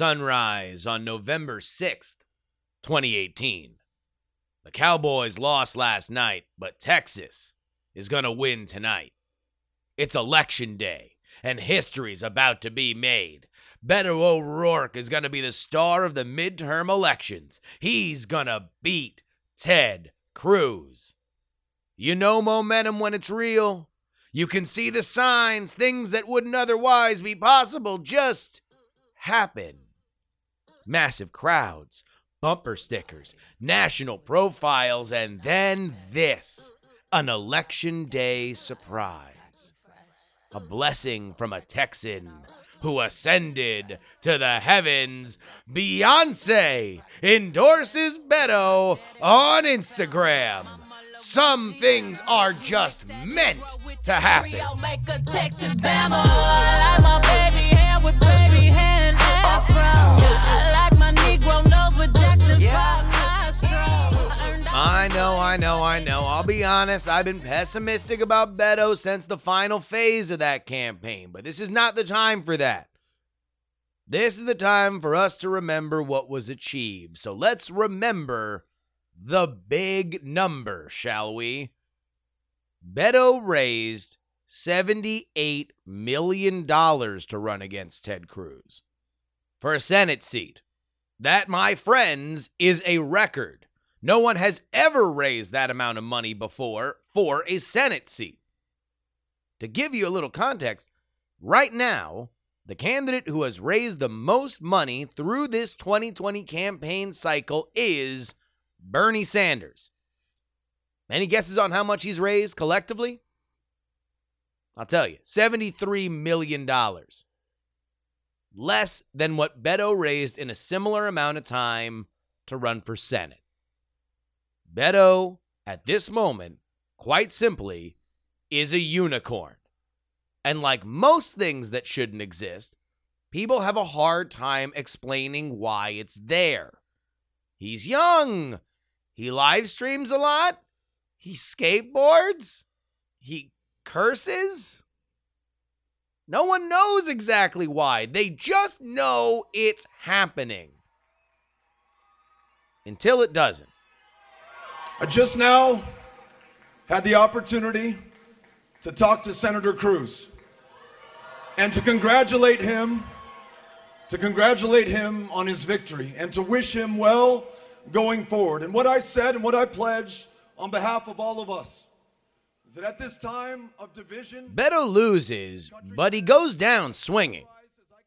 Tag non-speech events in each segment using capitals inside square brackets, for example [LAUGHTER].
sunrise on November 6th, 2018. The Cowboys lost last night, but Texas is going to win tonight. It's election day, and history's about to be made. Beto O'Rourke is going to be the star of the midterm elections. He's going to beat Ted Cruz. You know momentum when it's real. You can see the signs, things that wouldn't otherwise be possible just happen. Massive crowds, bumper stickers, national profiles, and then this an election day surprise. A blessing from a Texan who ascended to the heavens. Beyonce endorses Beto on Instagram. Some things are just meant to happen. I know, I know, I know. I'll be honest, I've been pessimistic about Beto since the final phase of that campaign, but this is not the time for that. This is the time for us to remember what was achieved. So let's remember the big number, shall we? Beto raised $78 million to run against Ted Cruz for a Senate seat. That, my friends, is a record. No one has ever raised that amount of money before for a Senate seat. To give you a little context, right now, the candidate who has raised the most money through this 2020 campaign cycle is Bernie Sanders. Any guesses on how much he's raised collectively? I'll tell you $73 million. Less than what Beto raised in a similar amount of time to run for Senate. Beto, at this moment, quite simply, is a unicorn. And like most things that shouldn't exist, people have a hard time explaining why it's there. He's young. He live streams a lot. He skateboards. He curses. No one knows exactly why. They just know it's happening. Until it doesn't. I just now had the opportunity to talk to Senator Cruz and to congratulate him to congratulate him on his victory and to wish him well going forward. And what I said and what I pledged on behalf of all of us is that at this time of division, Beto loses, but he goes down swinging.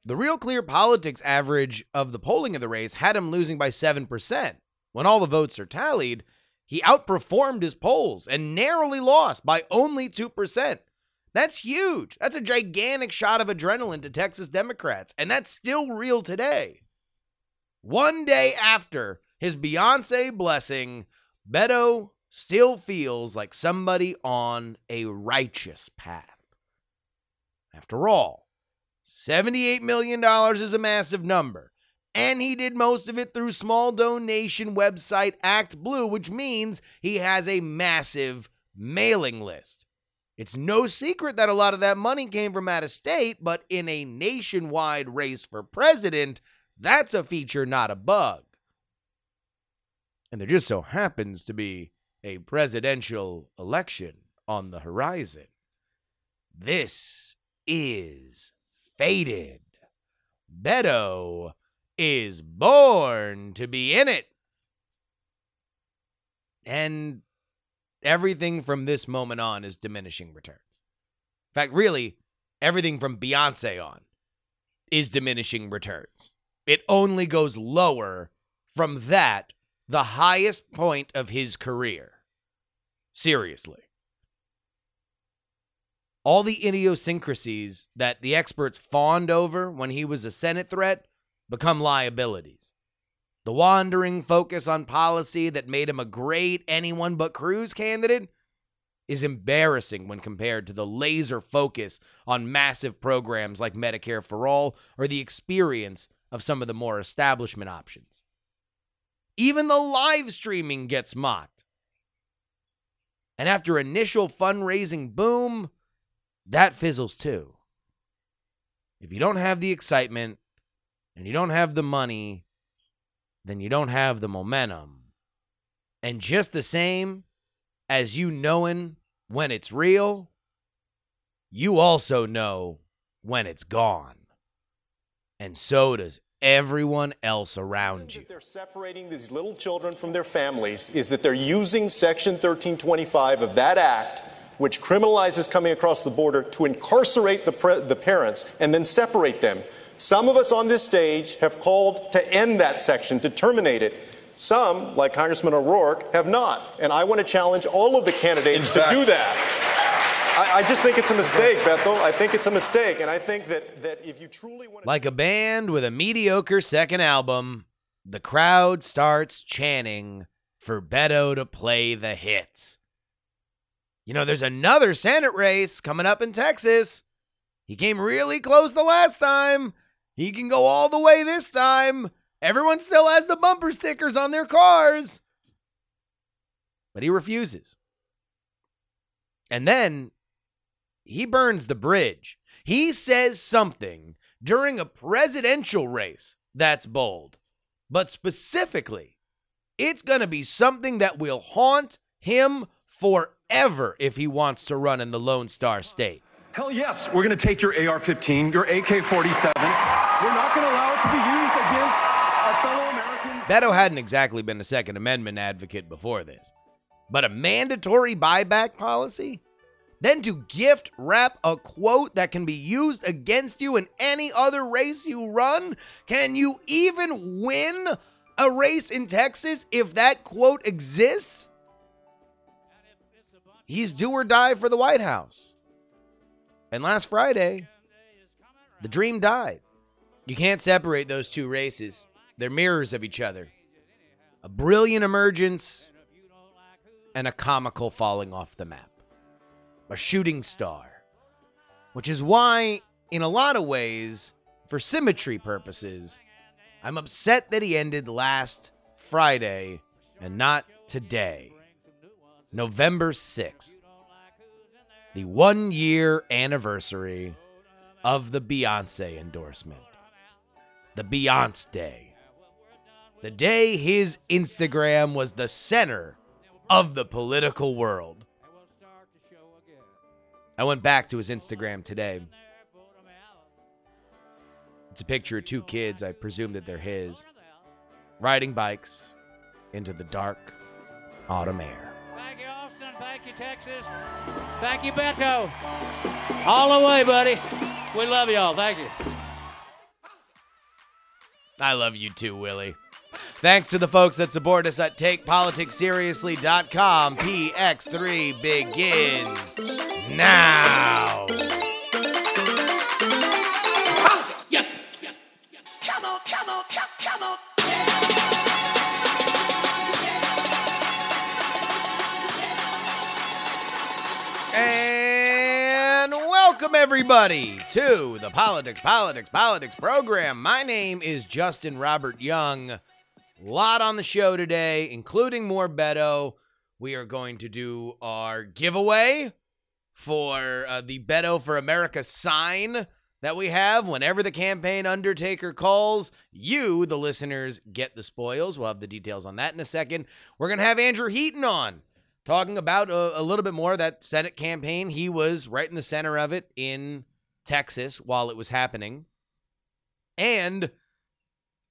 The Real Clear Politics average of the polling of the race had him losing by 7%. When all the votes are tallied, he outperformed his polls and narrowly lost by only 2%. That's huge. That's a gigantic shot of adrenaline to Texas Democrats, and that's still real today. One day after his Beyonce blessing, Beto still feels like somebody on a righteous path. After all, $78 million is a massive number. And he did most of it through small donation website Act Blue, which means he has a massive mailing list. It's no secret that a lot of that money came from out of state, but in a nationwide race for president, that's a feature, not a bug. And there just so happens to be a presidential election on the horizon. This is faded. Beto is born to be in it. And everything from this moment on is diminishing returns. In fact, really, everything from Beyonce on is diminishing returns. It only goes lower from that, the highest point of his career. Seriously. All the idiosyncrasies that the experts fawned over when he was a Senate threat become liabilities. The wandering focus on policy that made him a great anyone but Cruz candidate is embarrassing when compared to the laser focus on massive programs like Medicare for All or the experience of some of the more establishment options. Even the live streaming gets mocked. And after initial fundraising boom, that fizzles too. If you don't have the excitement, and you don't have the money, then you don't have the momentum. And just the same as you knowing when it's real, you also know when it's gone. And so does everyone else around you. They're separating these little children from their families is that they're using Section 1325 of that act, which criminalizes coming across the border, to incarcerate the, pre- the parents and then separate them. Some of us on this stage have called to end that section, to terminate it. Some, like Congressman O'Rourke, have not. And I want to challenge all of the candidates In to do that. I, I just think it's a mistake, Beto. I think it's a mistake. And I think that, that if you truly want to. Like a band with a mediocre second album, the crowd starts chanting for Beto to play the hits. You know, there's another Senate race coming up in Texas. He came really close the last time. He can go all the way this time. Everyone still has the bumper stickers on their cars. But he refuses. And then he burns the bridge. He says something during a presidential race that's bold. But specifically, it's going to be something that will haunt him forever if he wants to run in the Lone Star State. Hell yes, we're going to take your AR 15, your AK 47. We're not going to allow it to be used against our fellow Americans. Beto hadn't exactly been a Second Amendment advocate before this. But a mandatory buyback policy? Then to gift wrap a quote that can be used against you in any other race you run? Can you even win a race in Texas if that quote exists? He's do or die for the White House. And last Friday, the dream died. You can't separate those two races, they're mirrors of each other. A brilliant emergence and a comical falling off the map. A shooting star. Which is why, in a lot of ways, for symmetry purposes, I'm upset that he ended last Friday and not today, November 6th, the one year anniversary of the Beyonce endorsement. The Beyonce Day. The day his Instagram was the center of the political world. I went back to his Instagram today. It's a picture of two kids. I presume that they're his, riding bikes into the dark autumn air. Thank you, Austin. Thank you, Texas. Thank you, Beto. All the way, buddy. We love y'all. Thank you. I love you too, Willie. Thanks to the folks that support us at TakePoliticsSeriously.com. PX3 begins now. Yes. Come on, come on, come, come on. And welcome everybody to the Politics, Politics, Politics program. My name is Justin Robert Young. Lot on the show today, including more Beto. We are going to do our giveaway for uh, the Beto for America sign that we have whenever the campaign undertaker calls. You, the listeners, get the spoils. We'll have the details on that in a second. We're going to have Andrew Heaton on talking about a, a little bit more that Senate campaign. He was right in the center of it in Texas while it was happening. And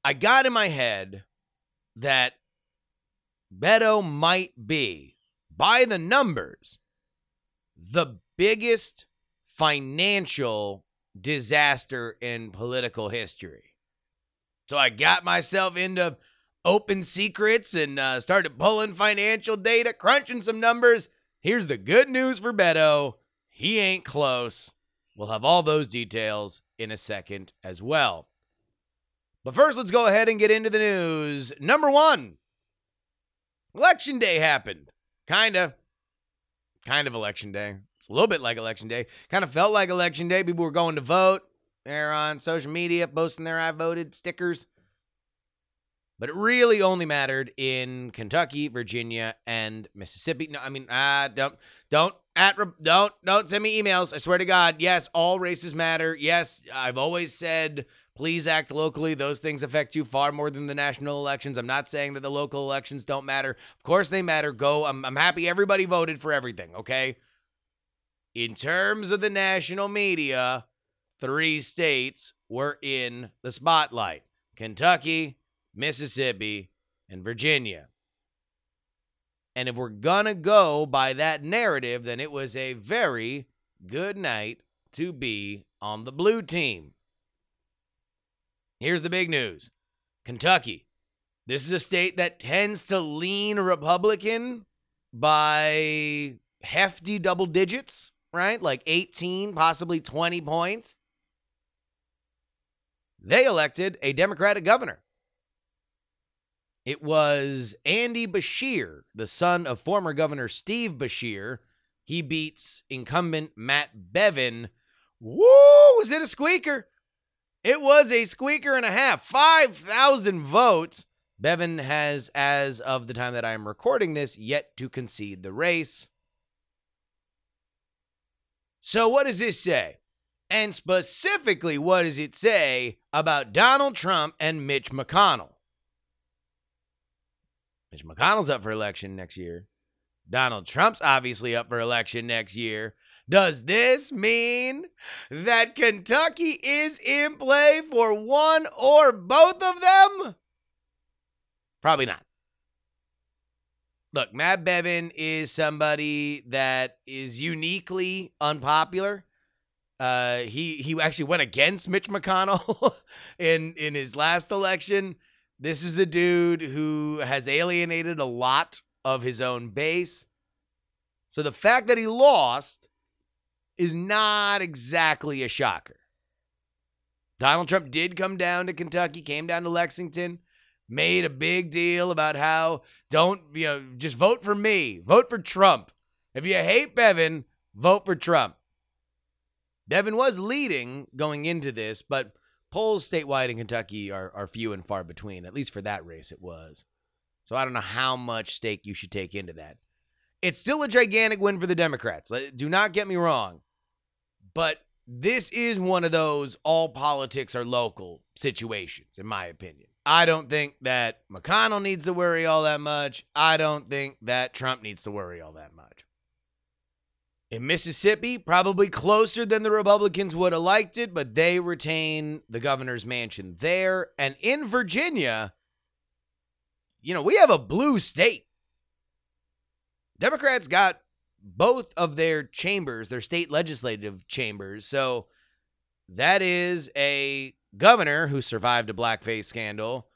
I got in my head that Beto might be, by the numbers, the biggest financial disaster in political history. So I got myself into open secrets and uh, started pulling financial data, crunching some numbers. Here's the good news for Beto he ain't close. We'll have all those details in a second as well. But first, let's go ahead and get into the news. Number one Election Day happened. Kinda. Kind of Election Day. It's a little bit like Election Day. Kind of felt like Election Day. People were going to vote. They're on social media posting their I voted stickers. But it really only mattered in Kentucky, Virginia, and Mississippi. No, I mean, ah, don't, don't, at, don't, don't send me emails. I swear to God. Yes, all races matter. Yes, I've always said Please act locally. Those things affect you far more than the national elections. I'm not saying that the local elections don't matter. Of course they matter. Go. I'm, I'm happy everybody voted for everything, okay? In terms of the national media, three states were in the spotlight Kentucky, Mississippi, and Virginia. And if we're going to go by that narrative, then it was a very good night to be on the blue team. Here's the big news Kentucky. This is a state that tends to lean Republican by hefty double digits, right? Like 18, possibly 20 points. They elected a Democratic governor. It was Andy Beshear, the son of former Governor Steve Beshear. He beats incumbent Matt Bevin. Woo! Was it a squeaker? It was a squeaker and a half. 5,000 votes. Bevin has, as of the time that I am recording this, yet to concede the race. So, what does this say? And specifically, what does it say about Donald Trump and Mitch McConnell? Mitch McConnell's up for election next year. Donald Trump's obviously up for election next year. Does this mean that Kentucky is in play for one or both of them? Probably not. Look, Matt Bevin is somebody that is uniquely unpopular. Uh, he he actually went against Mitch McConnell [LAUGHS] in in his last election. This is a dude who has alienated a lot of his own base. So the fact that he lost is not exactly a shocker. Donald Trump did come down to Kentucky, came down to Lexington, made a big deal about how don't, you know, just vote for me, vote for Trump. If you hate Bevin, vote for Trump. Bevin was leading going into this, but polls statewide in Kentucky are, are few and far between. At least for that race, it was. So I don't know how much stake you should take into that. It's still a gigantic win for the Democrats. Do not get me wrong. But this is one of those all politics are local situations, in my opinion. I don't think that McConnell needs to worry all that much. I don't think that Trump needs to worry all that much. In Mississippi, probably closer than the Republicans would have liked it, but they retain the governor's mansion there. And in Virginia, you know, we have a blue state. Democrats got both of their chambers, their state legislative chambers. So that is a governor who survived a blackface scandal,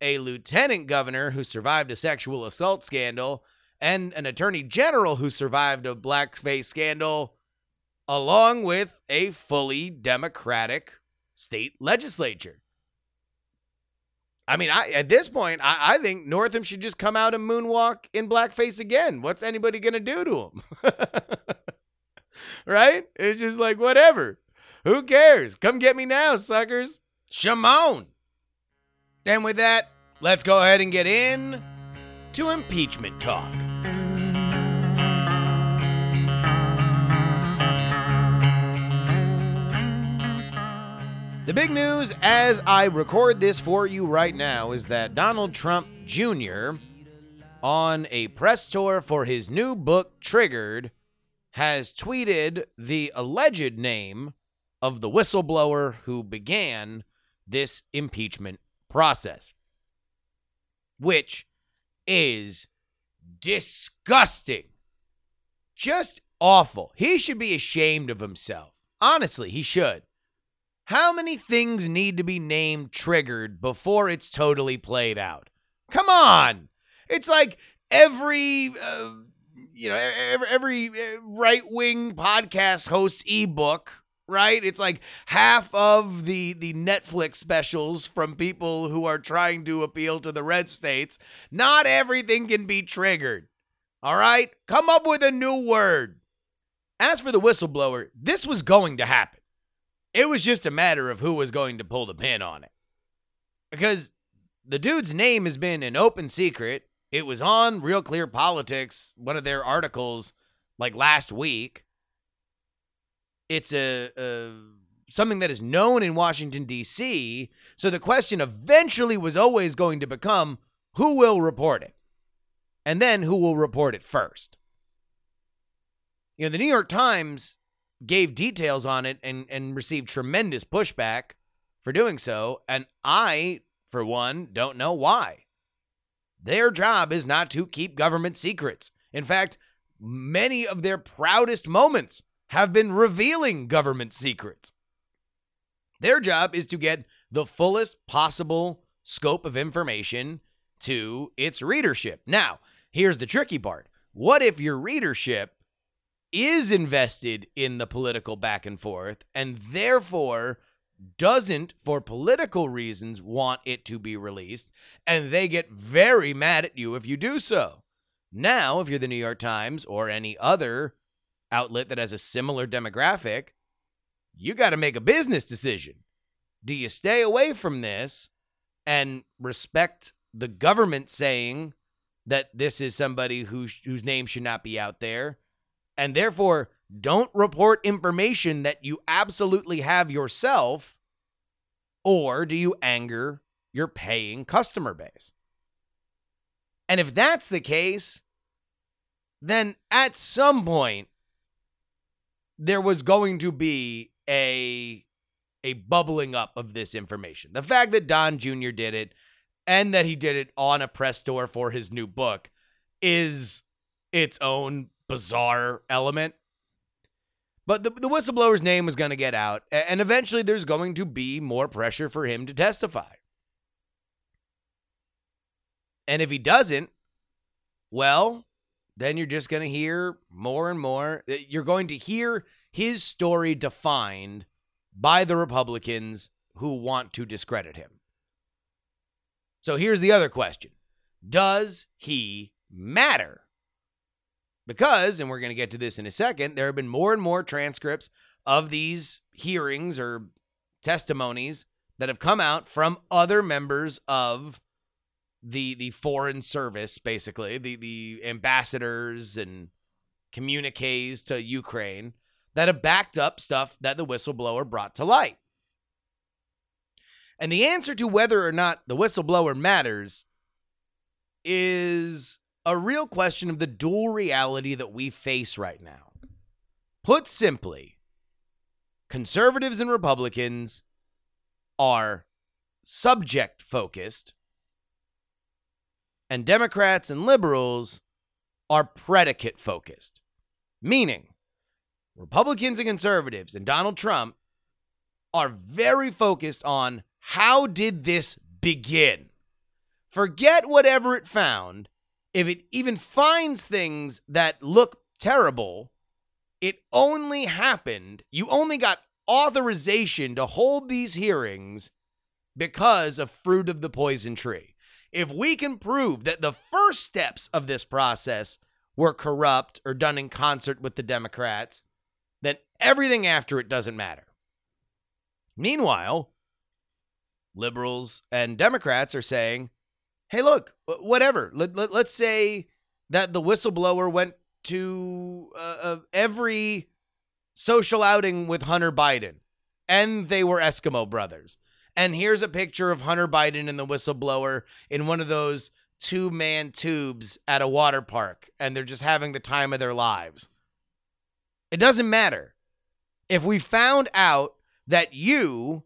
a lieutenant governor who survived a sexual assault scandal, and an attorney general who survived a blackface scandal, along with a fully democratic state legislature. I mean, I at this point, I, I think Northam should just come out and moonwalk in blackface again. What's anybody gonna do to him? [LAUGHS] right? It's just like whatever. Who cares? Come get me now, suckers. Shimon. And with that, let's go ahead and get in to impeachment talk. The big news as I record this for you right now is that Donald Trump Jr., on a press tour for his new book, Triggered, has tweeted the alleged name of the whistleblower who began this impeachment process, which is disgusting. Just awful. He should be ashamed of himself. Honestly, he should. How many things need to be named triggered before it's totally played out? Come on. It's like every uh, you know every, every uh, right-wing podcast host's ebook right? It's like half of the the netflix specials from people who are trying to appeal to the red states not everything can be triggered. All right? Come up with a new word. As for the whistleblower this was going to happen it was just a matter of who was going to pull the pin on it. Because the dude's name has been an open secret. It was on Real Clear Politics, one of their articles, like last week. It's a, a something that is known in Washington, D.C. So the question eventually was always going to become who will report it? And then who will report it first? You know, the New York Times gave details on it and, and received tremendous pushback for doing so. And I, for one, don't know why. Their job is not to keep government secrets. In fact, many of their proudest moments have been revealing government secrets. Their job is to get the fullest possible scope of information to its readership. Now, here's the tricky part. What if your readership is invested in the political back and forth and therefore doesn't, for political reasons, want it to be released, and they get very mad at you if you do so? Now, if you're the New York Times or any other outlet that has a similar demographic, you got to make a business decision. Do you stay away from this and respect the government saying that this is somebody who, whose name should not be out there, and therefore don't report information that you absolutely have yourself, or do you anger your paying customer base? And if that's the case, then at some point there was going to be a a bubbling up of this information. The fact that Don Jr. did it and that he did it on a press tour for his new book is its own bizarre element. But the, the whistleblower's name was going to get out, and eventually there's going to be more pressure for him to testify. And if he doesn't, well, then you're just going to hear more and more. Uh, you're going to hear his story defined by the Republicans who want to discredit him. So here's the other question Does he matter? Because, and we're going to get to this in a second, there have been more and more transcripts of these hearings or testimonies that have come out from other members of the the foreign service basically the the ambassadors and communiques to Ukraine that have backed up stuff that the whistleblower brought to light. And the answer to whether or not the whistleblower matters is a real question of the dual reality that we face right now. Put simply, conservatives and Republicans are subject focused and Democrats and liberals are predicate focused. Meaning, Republicans and conservatives and Donald Trump are very focused on how did this begin? Forget whatever it found. If it even finds things that look terrible, it only happened. You only got authorization to hold these hearings because of fruit of the poison tree if we can prove that the first steps of this process were corrupt or done in concert with the Democrats, then everything after it doesn't matter. Meanwhile, liberals and Democrats are saying, hey, look, whatever. Let, let, us say that the whistleblower went to uh, uh, every social outing with Hunter Biden and they were Eskimo brothers. And here's a picture of Hunter Biden and the whistleblower in one of those two man tubes at a water park, and they're just having the time of their lives. It doesn't matter. If we found out that you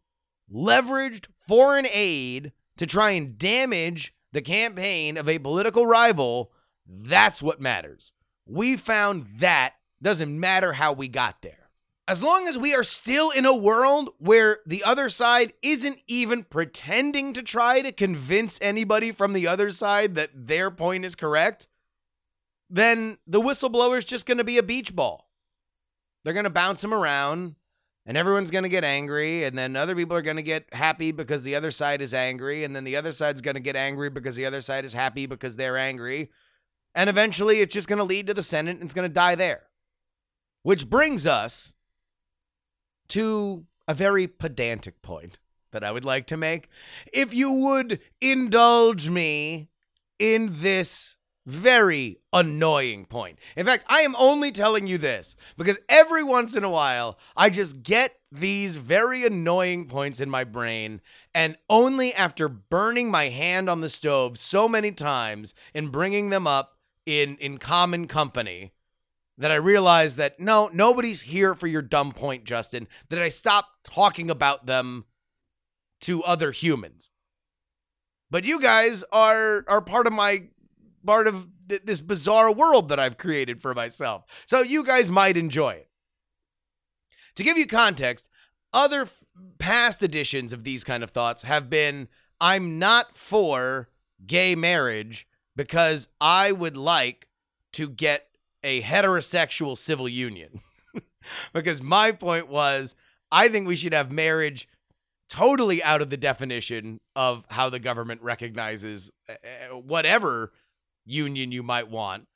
leveraged foreign aid to try and damage the campaign of a political rival, that's what matters. We found that. Doesn't matter how we got there. As long as we are still in a world where the other side isn't even pretending to try to convince anybody from the other side that their point is correct, then the whistleblower is just going to be a beach ball. They're going to bounce him around and everyone's going to get angry and then other people are going to get happy because the other side is angry and then the other side's going to get angry because the other side is happy because they're angry. And eventually it's just going to lead to the Senate and it's going to die there. Which brings us to a very pedantic point that I would like to make. If you would indulge me in this very annoying point. In fact, I am only telling you this because every once in a while, I just get these very annoying points in my brain, and only after burning my hand on the stove so many times and bringing them up in, in common company that I realize that no, nobody's here for your dumb point, Justin, that I stop talking about them to other humans. But you guys are are part of my part of th- this bizarre world that I've created for myself. So you guys might enjoy it. To give you context, other f- past editions of these kind of thoughts have been I'm not for gay marriage because I would like to get a heterosexual civil union. [LAUGHS] because my point was I think we should have marriage totally out of the definition of how the government recognizes uh, whatever union you might want,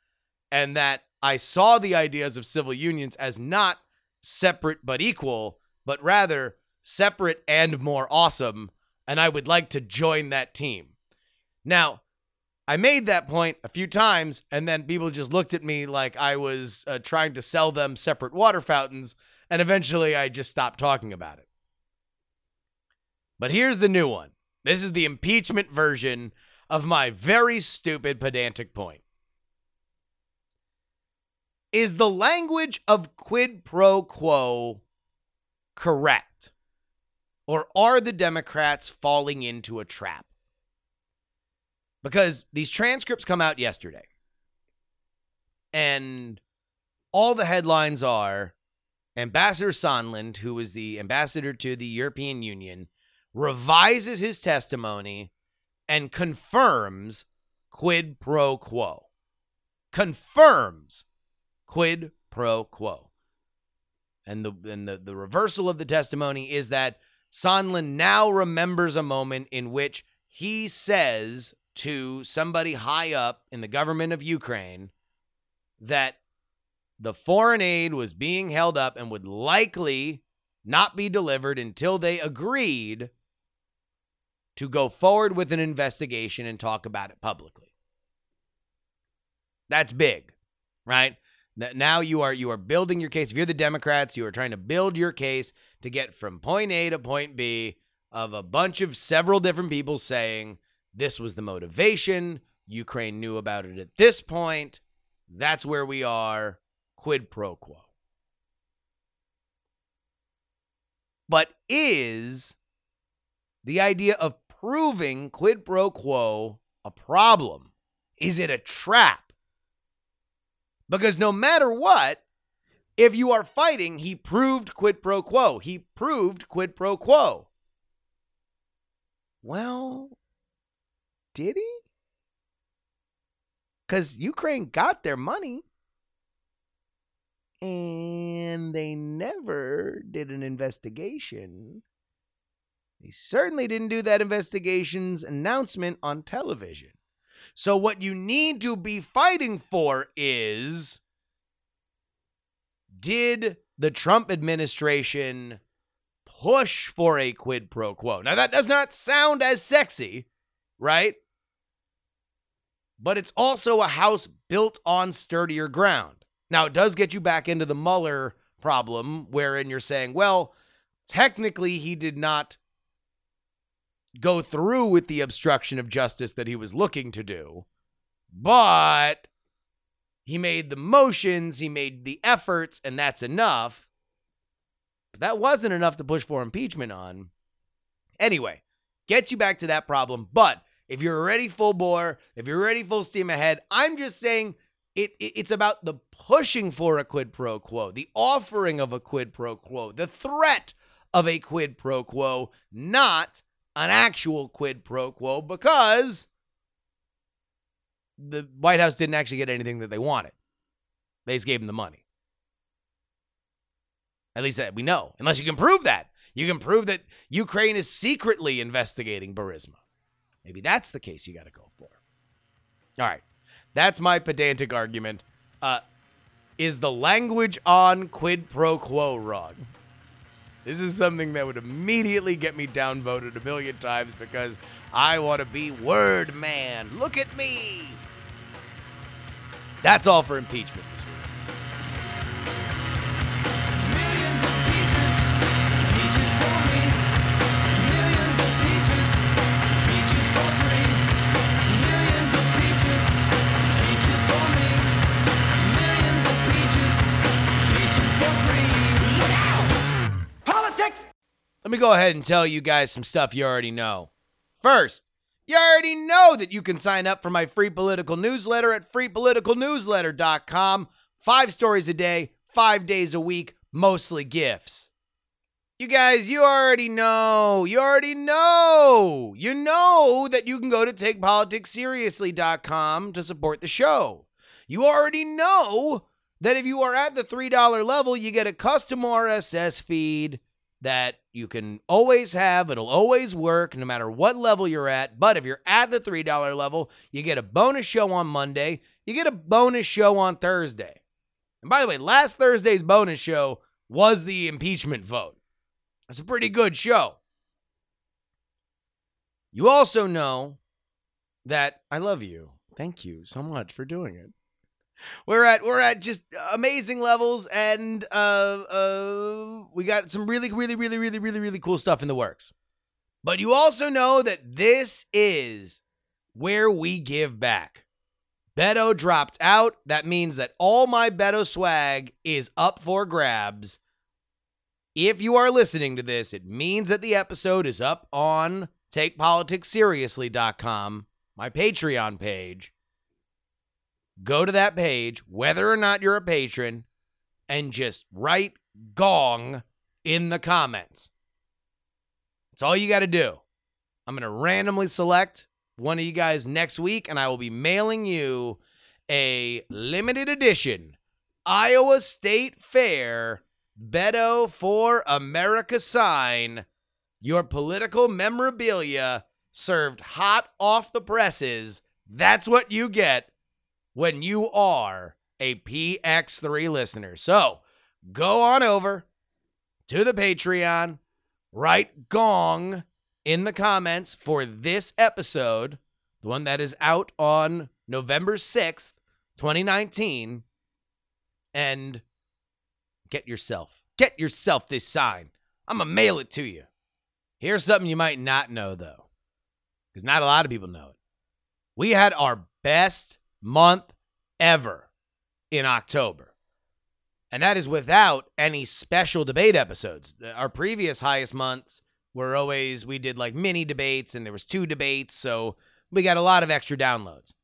and that I saw the ideas of civil unions as not separate but equal, but rather separate and more awesome, and I would like to join that team. Now, I made that point a few times, and then people just looked at me like I was uh, trying to sell them separate water fountains, and eventually I just stopped talking about it. But here's the new one. This is the impeachment version of my very stupid pedantic point. Is the language of quid pro quo correct? Or are the Democrats falling into a trap? Because these transcripts come out yesterday. And all the headlines are Ambassador Sondland, who is the ambassador to the European Union, revises his testimony and confirms quid pro quo. Confirms quid pro quo. And the and the, the reversal of the testimony is that Sondland now remembers a moment in which he says to somebody high up in the government of Ukraine that the foreign aid was being held up and would likely not be delivered until they agreed to go forward with an investigation and talk about it publicly. That's big, right? Now you are you are building your case. If you're the Democrats, you are trying to build your case to get from point A to point B of a bunch of several different people saying this was the motivation. Ukraine knew about it at this point. That's where we are. Quid pro quo. But is the idea of proving quid pro quo a problem? Is it a trap? Because no matter what, if you are fighting, he proved quid pro quo. He proved quid pro quo. Well, did he? Because Ukraine got their money and they never did an investigation he certainly didn't do that investigation's announcement on television. So, what you need to be fighting for is did the Trump administration push for a quid pro quo? Now, that does not sound as sexy, right? But it's also a house built on sturdier ground. Now, it does get you back into the Mueller problem, wherein you're saying, well, technically he did not go through with the obstruction of justice that he was looking to do. But he made the motions, he made the efforts, and that's enough. But that wasn't enough to push for impeachment on. Anyway, get you back to that problem. But if you're already full bore, if you're already full steam ahead, I'm just saying it, it, it's about the pushing for a quid pro quo, the offering of a quid pro quo, the threat of a quid pro quo, not an actual quid pro quo because the White House didn't actually get anything that they wanted. They just gave them the money. At least that we know. Unless you can prove that. You can prove that Ukraine is secretly investigating Burisma. Maybe that's the case you got to go for. All right. That's my pedantic argument. Uh, is the language on quid pro quo wrong? This is something that would immediately get me downvoted a million times because I want to be word man. Look at me. That's all for impeachment this week. Let me go ahead and tell you guys some stuff you already know. First, you already know that you can sign up for my free political newsletter at freepoliticalnewsletter.com. Five stories a day, five days a week, mostly gifts. You guys, you already know. You already know. You know that you can go to takepoliticsseriously.com to support the show. You already know that if you are at the $3 level, you get a custom RSS feed that you can always have. It'll always work no matter what level you're at. But if you're at the $3 level, you get a bonus show on Monday, you get a bonus show on Thursday. And by the way, last Thursday's bonus show was the impeachment vote. That's a pretty good show. You also know that I love you. Thank you so much for doing it. We're at we're at just amazing levels, and uh, uh, we got some really, really, really, really, really, really cool stuff in the works. But you also know that this is where we give back. Beto dropped out. That means that all my Beto swag is up for grabs. If you are listening to this, it means that the episode is up on takepoliticsseriously.com, my Patreon page. Go to that page, whether or not you're a patron, and just write gong in the comments. That's all you got to do. I'm going to randomly select one of you guys next week, and I will be mailing you a limited edition Iowa State Fair Beto for America sign. Your political memorabilia served hot off the presses. That's what you get when you are a PX3 listener. So go on over to the Patreon, write gong in the comments for this episode, the one that is out on November 6th, 2019, and get yourself, get yourself this sign. I'm going to mail it to you. Here's something you might not know, though, because not a lot of people know it. We had our best month ever in October. And that is without any special debate episodes. Our previous highest months were always we did like mini debates and there was two debates, so we got a lot of extra downloads.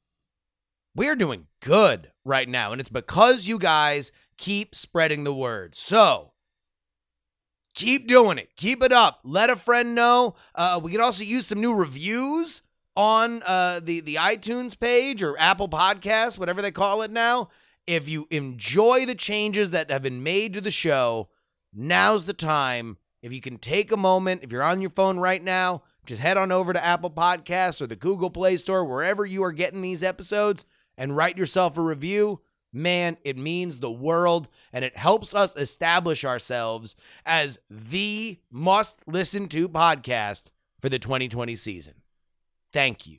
We're doing good right now and it's because you guys keep spreading the word. So, keep doing it. Keep it up. Let a friend know. Uh, we could also use some new reviews on uh, the the iTunes page or Apple Podcast, whatever they call it now. If you enjoy the changes that have been made to the show, now's the time. If you can take a moment, if you're on your phone right now, just head on over to Apple Podcasts or the Google Play Store, wherever you are getting these episodes, and write yourself a review. Man, it means the world and it helps us establish ourselves as the must listen to podcast for the 2020 season. Thank you.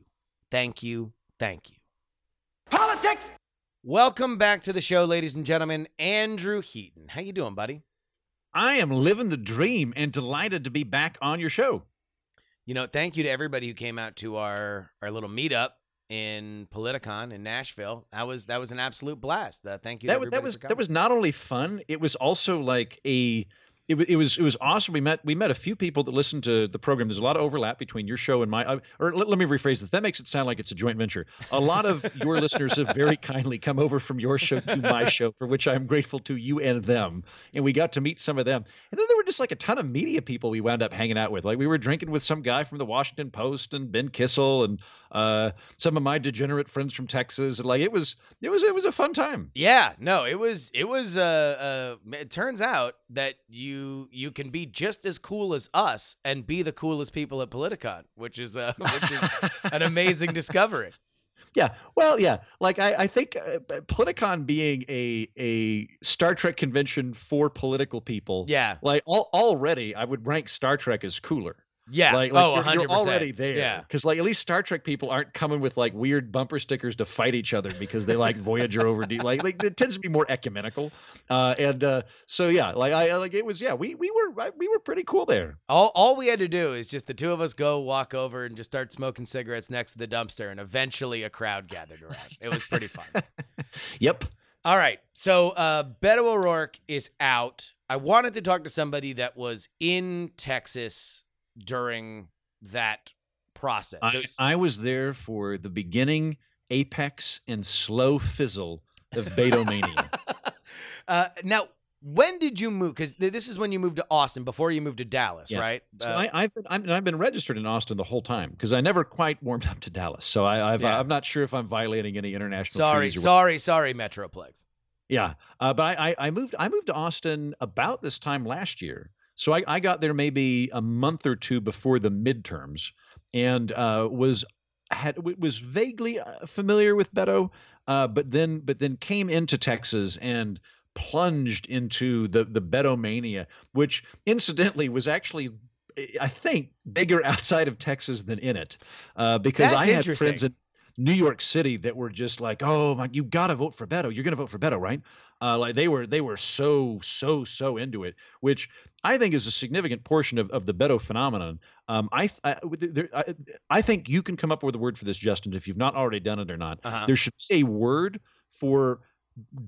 Thank you. Thank you. Politics. Welcome back to the show, ladies and gentlemen. Andrew Heaton. How you doing, buddy? I am living the dream and delighted to be back on your show. You know, thank you to everybody who came out to our our little meetup in Politicon in Nashville. That was that was an absolute blast. Uh, thank you. to That was that was for that was not only fun, it was also like a it, it was it was awesome. We met we met a few people that listened to the program. There's a lot of overlap between your show and my. Uh, or let, let me rephrase it. That makes it sound like it's a joint venture. A lot of your [LAUGHS] listeners have very kindly come over from your show to my show, for which I'm grateful to you and them. And we got to meet some of them. And then there were just like a ton of media people we wound up hanging out with. Like we were drinking with some guy from the Washington Post and Ben Kissel and uh, some of my degenerate friends from Texas. And like it was it was it was a fun time. Yeah, no, it was it was uh uh it turns out that you you can be just as cool as us and be the coolest people at Politicon, which is uh which is [LAUGHS] an amazing discovery. Yeah, well, yeah. Like I, I think uh, Politicon being a a Star Trek convention for political people. Yeah. Like al- already, I would rank Star Trek as cooler. Yeah. Like, like Oh, you're, you're already there. Yeah. Because like at least Star Trek people aren't coming with like weird bumper stickers to fight each other because they like Voyager over D. Like like it tends to be more ecumenical. Uh, and uh, so yeah, like I like it was yeah we we were we were pretty cool there. All, all we had to do is just the two of us go walk over and just start smoking cigarettes next to the dumpster, and eventually a crowd gathered around. It was pretty fun. [LAUGHS] Yep. All right. So uh, Beto O'Rourke is out. I wanted to talk to somebody that was in Texas during that process. I, I was there for the beginning, apex, and slow fizzle of Betomania. [LAUGHS] uh, now, when did you move? Because this is when you moved to Austin before you moved to Dallas, Yeah. right? So Uh, I, I've been I'm, I've been registered in Austin the whole time because I never quite warmed up to Dallas. So I, I've Yeah. I'm not sure if I'm violating any international. sorry, sorry, sorry, Metroplex. Yeah, uh, but I, I I moved I moved to Austin about this time last year. So I, I got there maybe a month or two before the midterms, and uh, was had was vaguely uh, familiar with Beto, uh, but then but then came into Texas and plunged into the the Beto mania, which incidentally was actually. I think bigger [LAUGHS] outside of Texas than in it, uh, because That's I had friends in New York City that were just like, "Oh my, you got to vote for Beto. You're going to vote for Beto, right?" Uh, like they were, they were so, so, so into it, which I think is a significant portion of, of the Beto phenomenon. Um, I, I, there, I, I think you can come up with a word for this, Justin, if you've not already done it or not. Uh-huh. There should be a word for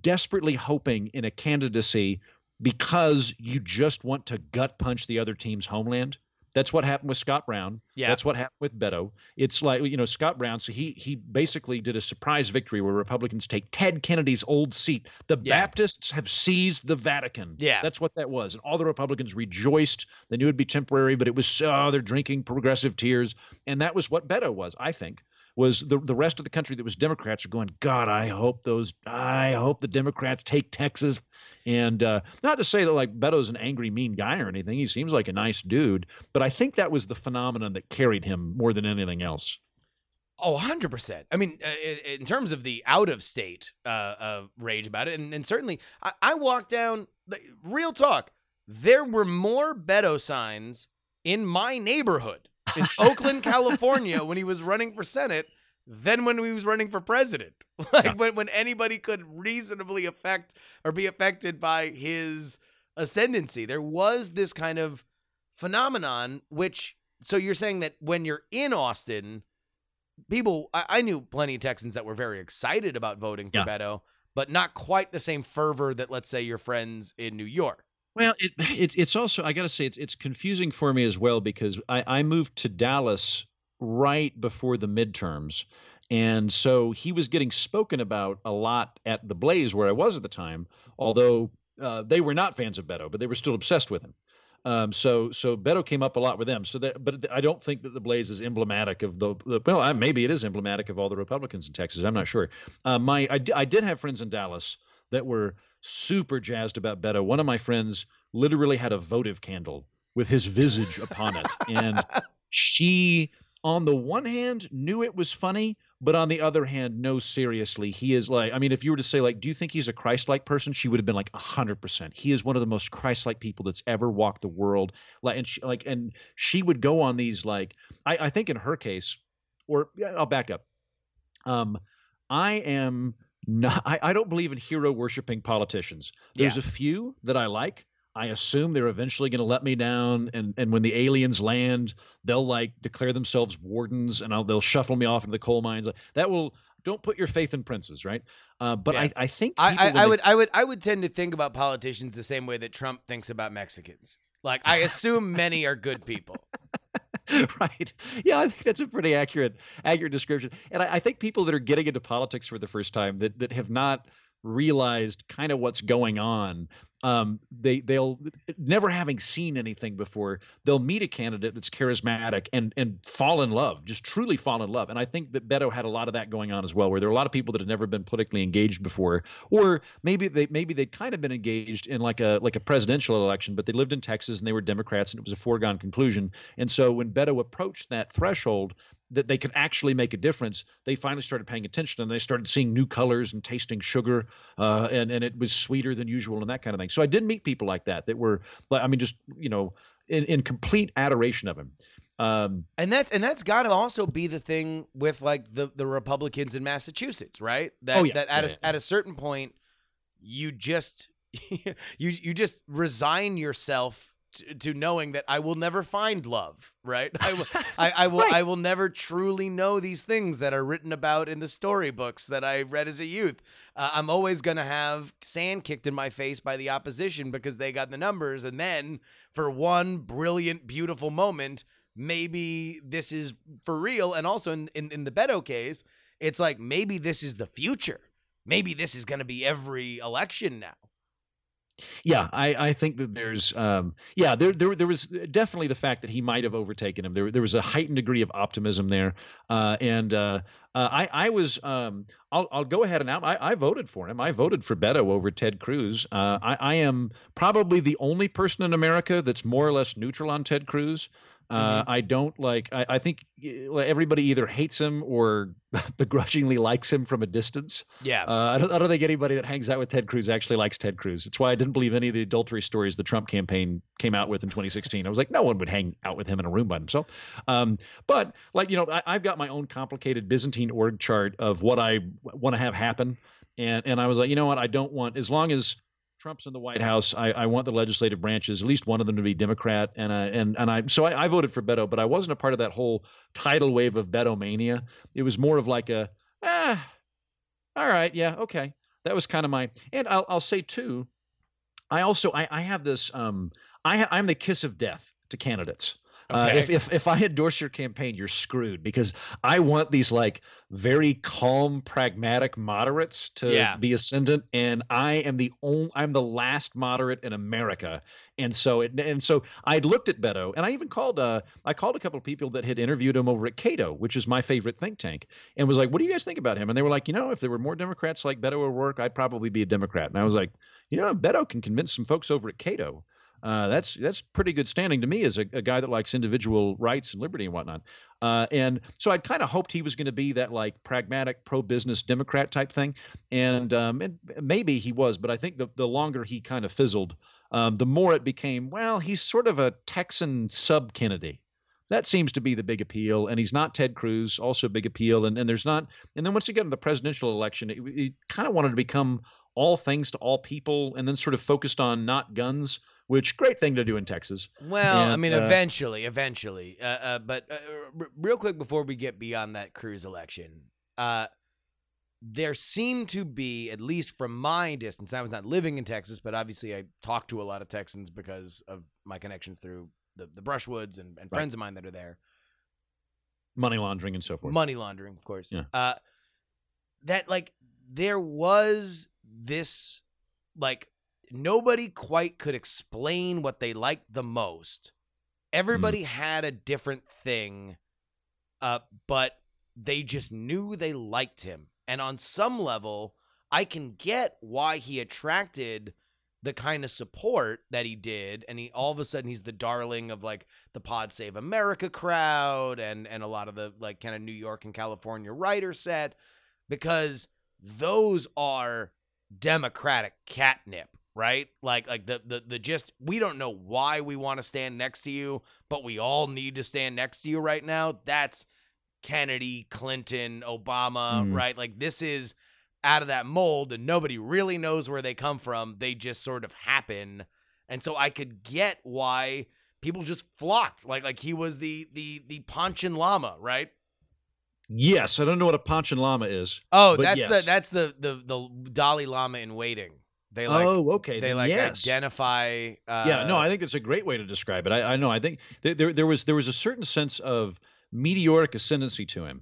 desperately hoping in a candidacy because you just want to gut punch the other team's homeland. That's what happened with Scott Brown. Yeah. That's what happened with Beto. It's like you know Scott Brown. So he he basically did a surprise victory where Republicans take Ted Kennedy's old seat. The Yeah. Baptists have seized the Vatican. Yeah. that's what that was, and all the Republicans rejoiced. They knew it'd be temporary, but it was so they're drinking progressive tears, and that was what Beto was. I think was the the rest of the country that was Democrats are going. God, I hope those. I hope the Democrats take Texas. And uh, not to say that like Beto's an angry, mean guy or anything. He seems like a nice dude, but I think that was the phenomenon that carried him more than anything else. Oh, 100%. I mean, uh, in, terms of the out of state uh, uh, rage about it, and, and certainly I, I walked down, the, real talk, there were more Beto signs in my neighborhood in [LAUGHS] Oakland, California, when he was running for Senate than when he was running for president. [LAUGHS] Like Yeah. when, when anybody could reasonably affect or be affected by his ascendancy. There was this kind of phenomenon, which, so you're saying that when you're in Austin, people I, I knew plenty of Texans that were very excited about voting for Yeah. Beto, but not quite the same fervor that let's say your friends in New York. Well, it, it it's also I got to say it's it's confusing for me as well because I I moved to Dallas right before the midterms, and so he was getting spoken about a lot at the Blaze where I was at the time. Although uh, they were not fans of Beto, but they were still obsessed with him. Um, so so Beto came up a lot with them. So that, but I don't think that the Blaze is emblematic of the. the well, I, maybe it is emblematic of all the Republicans in Texas. I'm not sure. Uh, my I, I did have friends in Dallas that were super jazzed about Beto. One of my friends literally had a votive candle with his visage upon it, and [LAUGHS] she, on the one hand, knew it was funny, but on the other hand, no, seriously, he is like. I mean, if you were to say like, do you think he's a Christ-like person? She would have been like hundred percent. He is one of the most Christ-like people that's ever walked the world. Like, and she, like, and she would go on these like. I, I think in her case, or yeah, I'll back up. Um, I am not. I, I don't believe in hero worshiping politicians. There's Yeah. a few that I like. I assume they're eventually going to let me down, and and when the aliens land, they'll like declare themselves wardens, and I'll, they'll shuffle me off into the coal mines. That will. Don't put your faith in princes, right? Uh, but Yeah. I, I think I, I, I they- would I would I would tend to think about politicians the same way that Trump thinks about Mexicans. Like I assume many are good people. [LAUGHS] right. Yeah, I think that's a pretty accurate accurate description. And I, I think people that are getting into politics for the first time that that have not realized kind of what's going on. Um, they they'll never having seen anything before they'll meet a candidate that's charismatic and and fall in love just truly fall in love. And i think that beto had a lot of that going on as well where there are a lot of people that had never been politically engaged before or maybe they maybe they'd kind of been engaged in like a like a presidential election but they lived in texas and they were democrats and it was a foregone conclusion. And so when beto approached that threshold that they could actually make a difference, they finally started paying attention and they started seeing new colors and tasting sugar, uh, and and it was sweeter than usual and that kind of thing. So I did meet people like that that were, like, I mean, just you know, in, in complete adoration of him. Um, And that's and that's got to also be the thing with like the the Republicans in Massachusetts, right? That Oh, yeah. that at Yeah, a at a certain point you just [LAUGHS] you you just resign yourself to, to knowing that I will never find love, right? I will [LAUGHS] I, I will I will never truly know these things that are written about in the storybooks that I read as a youth. Uh, I'm always going to have sand kicked in my face by the opposition because they got the numbers and then for one brilliant beautiful moment maybe this is for real. And also in, in, in the Beto case, it's like maybe this is the future. Maybe this is going to be every election now. Yeah, I, I think that there's um, yeah there, there there was definitely the fact that he might have overtaken him. There there was a heightened degree of optimism there, uh, and uh, uh, I I was um, I'll I'll go ahead and out. I, I voted for him. I voted for Beto over Ted Cruz. Uh, I I am probably the only person in America that's more or less neutral on Ted Cruz. Uh, I don't like. I, I think everybody either hates him or [LAUGHS] begrudgingly likes him from a distance. Yeah. Uh, I, don't, I don't think anybody that hangs out with Ted Cruz actually likes Ted Cruz. It's why I didn't believe any of the adultery stories the Trump campaign came out with in 2016. I was like, no one would hang out with him in a room by himself. Um, but like you know, I, I've got my own complicated Byzantine org chart of what I want to have happen, and and I was like, you know what, I don't want as long as Trump's in the White House. I, I want the legislative branches, at least one of them, to be Democrat, and I and and I so I, I voted for Beto, but I wasn't a part of that whole tidal wave of Beto mania. It was more of like a ah, all right, yeah, okay. That was kind of my and I'll I'll say too. I also I I have this um I ha, I'm the kiss of death to candidates. Uh, if, if if I endorse your campaign, you're screwed because I want these like very calm, pragmatic moderates to Yeah. be ascendant, and I am the only I'm the last moderate in America, and so it and so I looked at Beto, and I even called uh I called a couple of people that had interviewed him over at Cato, which is my favorite think tank, and was like, "What do you guys think about him?" And they were like, "You know, if there were more Democrats like Beto at work, I'd probably be a Democrat." And I was like, "You know, Beto can convince some folks over at Cato." Uh, that's that's pretty good standing to me as a, a guy that likes individual rights and liberty and whatnot. Uh, and so I'd kind of hoped he was going to be that like pragmatic, pro-business Democrat type thing, and um, and maybe he was, but I think the the longer he kind of fizzled, um, the more it became well, he's sort of a Texan sub Kennedy. That seems to be the big appeal, and he's not Ted Cruz, also big appeal. And and there's not, and then once you get in the presidential election, it kind of wanted to become all things to all people, and then sort of focused on not guns which great thing to do in Texas. Well, I mean, uh, eventually, eventually. Uh, uh, but uh, r- real quick before we get beyond that Cruz election, uh, there seemed to be, at least from my distance, and I was not living in Texas, but obviously I talked to a lot of Texans because of my connections through the, the Brushwoods and, and Right. friends of mine that are there. money laundering and so forth. Money laundering, of course. Yeah. Uh, that like there was this like nobody quite could explain what they liked the most. Everybody Mm. had a different thing, uh, but they just knew they liked him. And on some level, I can get why he attracted the kind of support that he did and he all of a sudden he's the darling of like the pod save america crowd and and a lot of the like kind of new york and california writer set because those are democratic catnip right like like the the, the just we don't know why we want to stand next to you but we all need to stand next to you right now that's kennedy clinton obama Mm. right like this is out of that mold and nobody really knows where they come from. They just sort of happen. And so I could get why people just flocked. Like like he was the the the Panchen Lama, right? Yes, I don't know what a Panchen Lama is. Oh, that's yes. the that's the the the Dalai Lama in waiting. They like oh, okay. they like yes. identify uh yeah, no, I think it's a great way to describe it. I, I know. I think there, there there was there was a certain sense of meteoric ascendancy to him.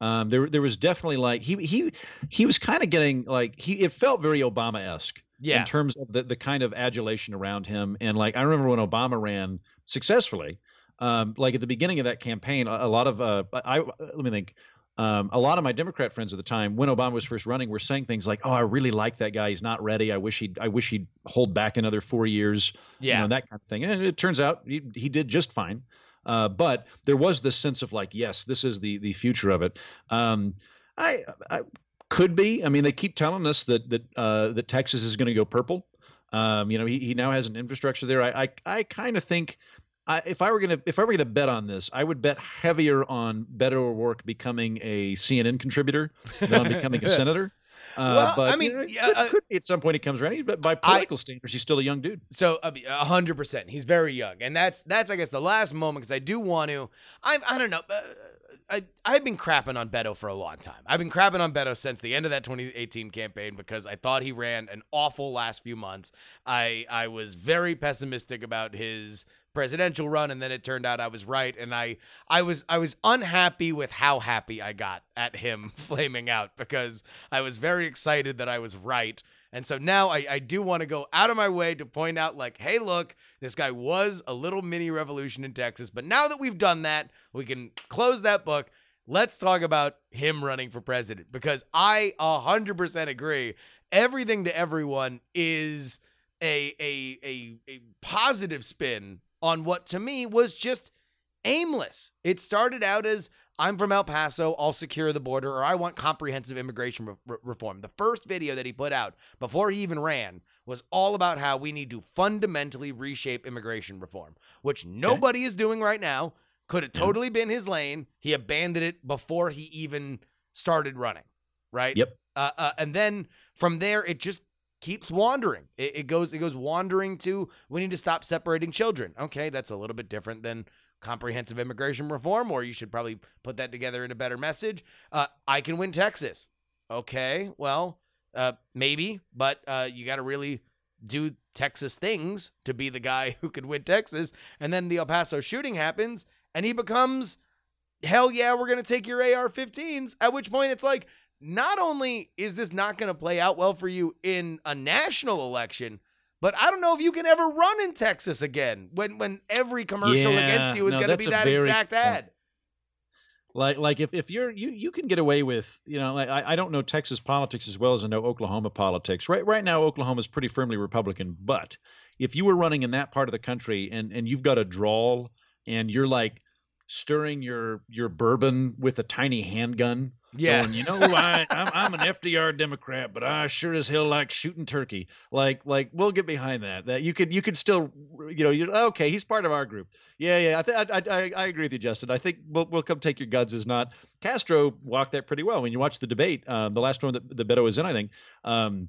Um, there there was definitely like he he he was kind of getting like he it felt very Obama esque yeah. in terms of the the kind of adulation around him. And like I remember when Obama ran successfully, um, like at the beginning of that campaign, a, a lot of uh, I let me think. Um, a lot of my Democrat friends at the time, when Obama was first running, were saying things like, "Oh, I really like that guy. He's not ready. I wish he'd, I wish he'd hold back another four years." yeah. you know, that kind of thing. And it turns out he, he did just fine. Uh, but there was this sense of like, yes, this is the the future of it. Um, I, I could be. I mean, they keep telling us that that uh, that Texas is going to go purple. Um, you know, he, he now has an infrastructure there. I I, I kind of think I, if I were gonna if I were gonna bet on this, I would bet heavier on Beto O'Rourke becoming a CNN contributor than on becoming a [LAUGHS] senator. Uh, Well, but I mean, you know, yeah, uh, could be at some point he comes around. But by political standards, he's still a young dude. So I hundred percent, he's very young, and that's that's I guess the last moment because I do want to. I I don't know. Uh, I I've been crapping on Beto for a long time. I've been crapping on Beto since the end of that 2018 campaign because I thought he ran an awful last few months. I I was very pessimistic about his presidential run and then it turned out I was right and I I was I was unhappy with how happy I got at him [LAUGHS] flaming out because I was very excited that I was right and so now I, I do want to go out of my way to point out, like, hey, look, this guy was a little mini revolution in Texas. But now that we've done that, we can close that book. Let's talk about him running for president because I 100% agree. Everything to everyone is a, a, a, a positive spin on what to me was just aimless. It started out as I'm from El Paso, I'll secure the border, or I want comprehensive immigration re- re- reform. The first video that he put out before he even ran was all about how we need to fundamentally reshape immigration reform, which nobody is doing right now. Could have totally been his lane. He abandoned it before he even started running, right? Yep. Uh, uh, and then from there, it just keeps wandering. It, it goes it goes wandering to we need to stop separating children. Okay, that's a little bit different than comprehensive immigration reform, or you should probably put that together in a better message. Uh, I can win Texas. Okay, well, uh, maybe, but uh, you got to really do Texas things to be the guy [LAUGHS] who could win Texas. And then the El Paso shooting happens, and he becomes, hell yeah, we're gonna take your AR-15s. At which point it's like, not only is this not going to play out well for you in a national election, but I don't know if you can ever run in Texas again when when every commercial Yeah, against you is no, going to be that very exact ad. Like like if, if you're you you can get away with you know like I, I don't know Texas politics as well as I know Oklahoma politics. Right right now Oklahoma is pretty firmly Republican, but if you were running in that part of the country and and you've got a drawl and you're like stirring your your bourbon with a tiny handgun. Yeah. going, you know, I, I'm, I'm an FDR Democrat, but I sure as hell like shooting turkey. Like, like we'll get behind that. That you could, you could still, you know, you okay. He's part of our group. Yeah, yeah. I, th- I, I, I agree with you, Justin. I think we'll, we'll come take your guns. Is not Castro walked that pretty well. When you watch the debate, um, the last one that the Beto was in, I think. Um,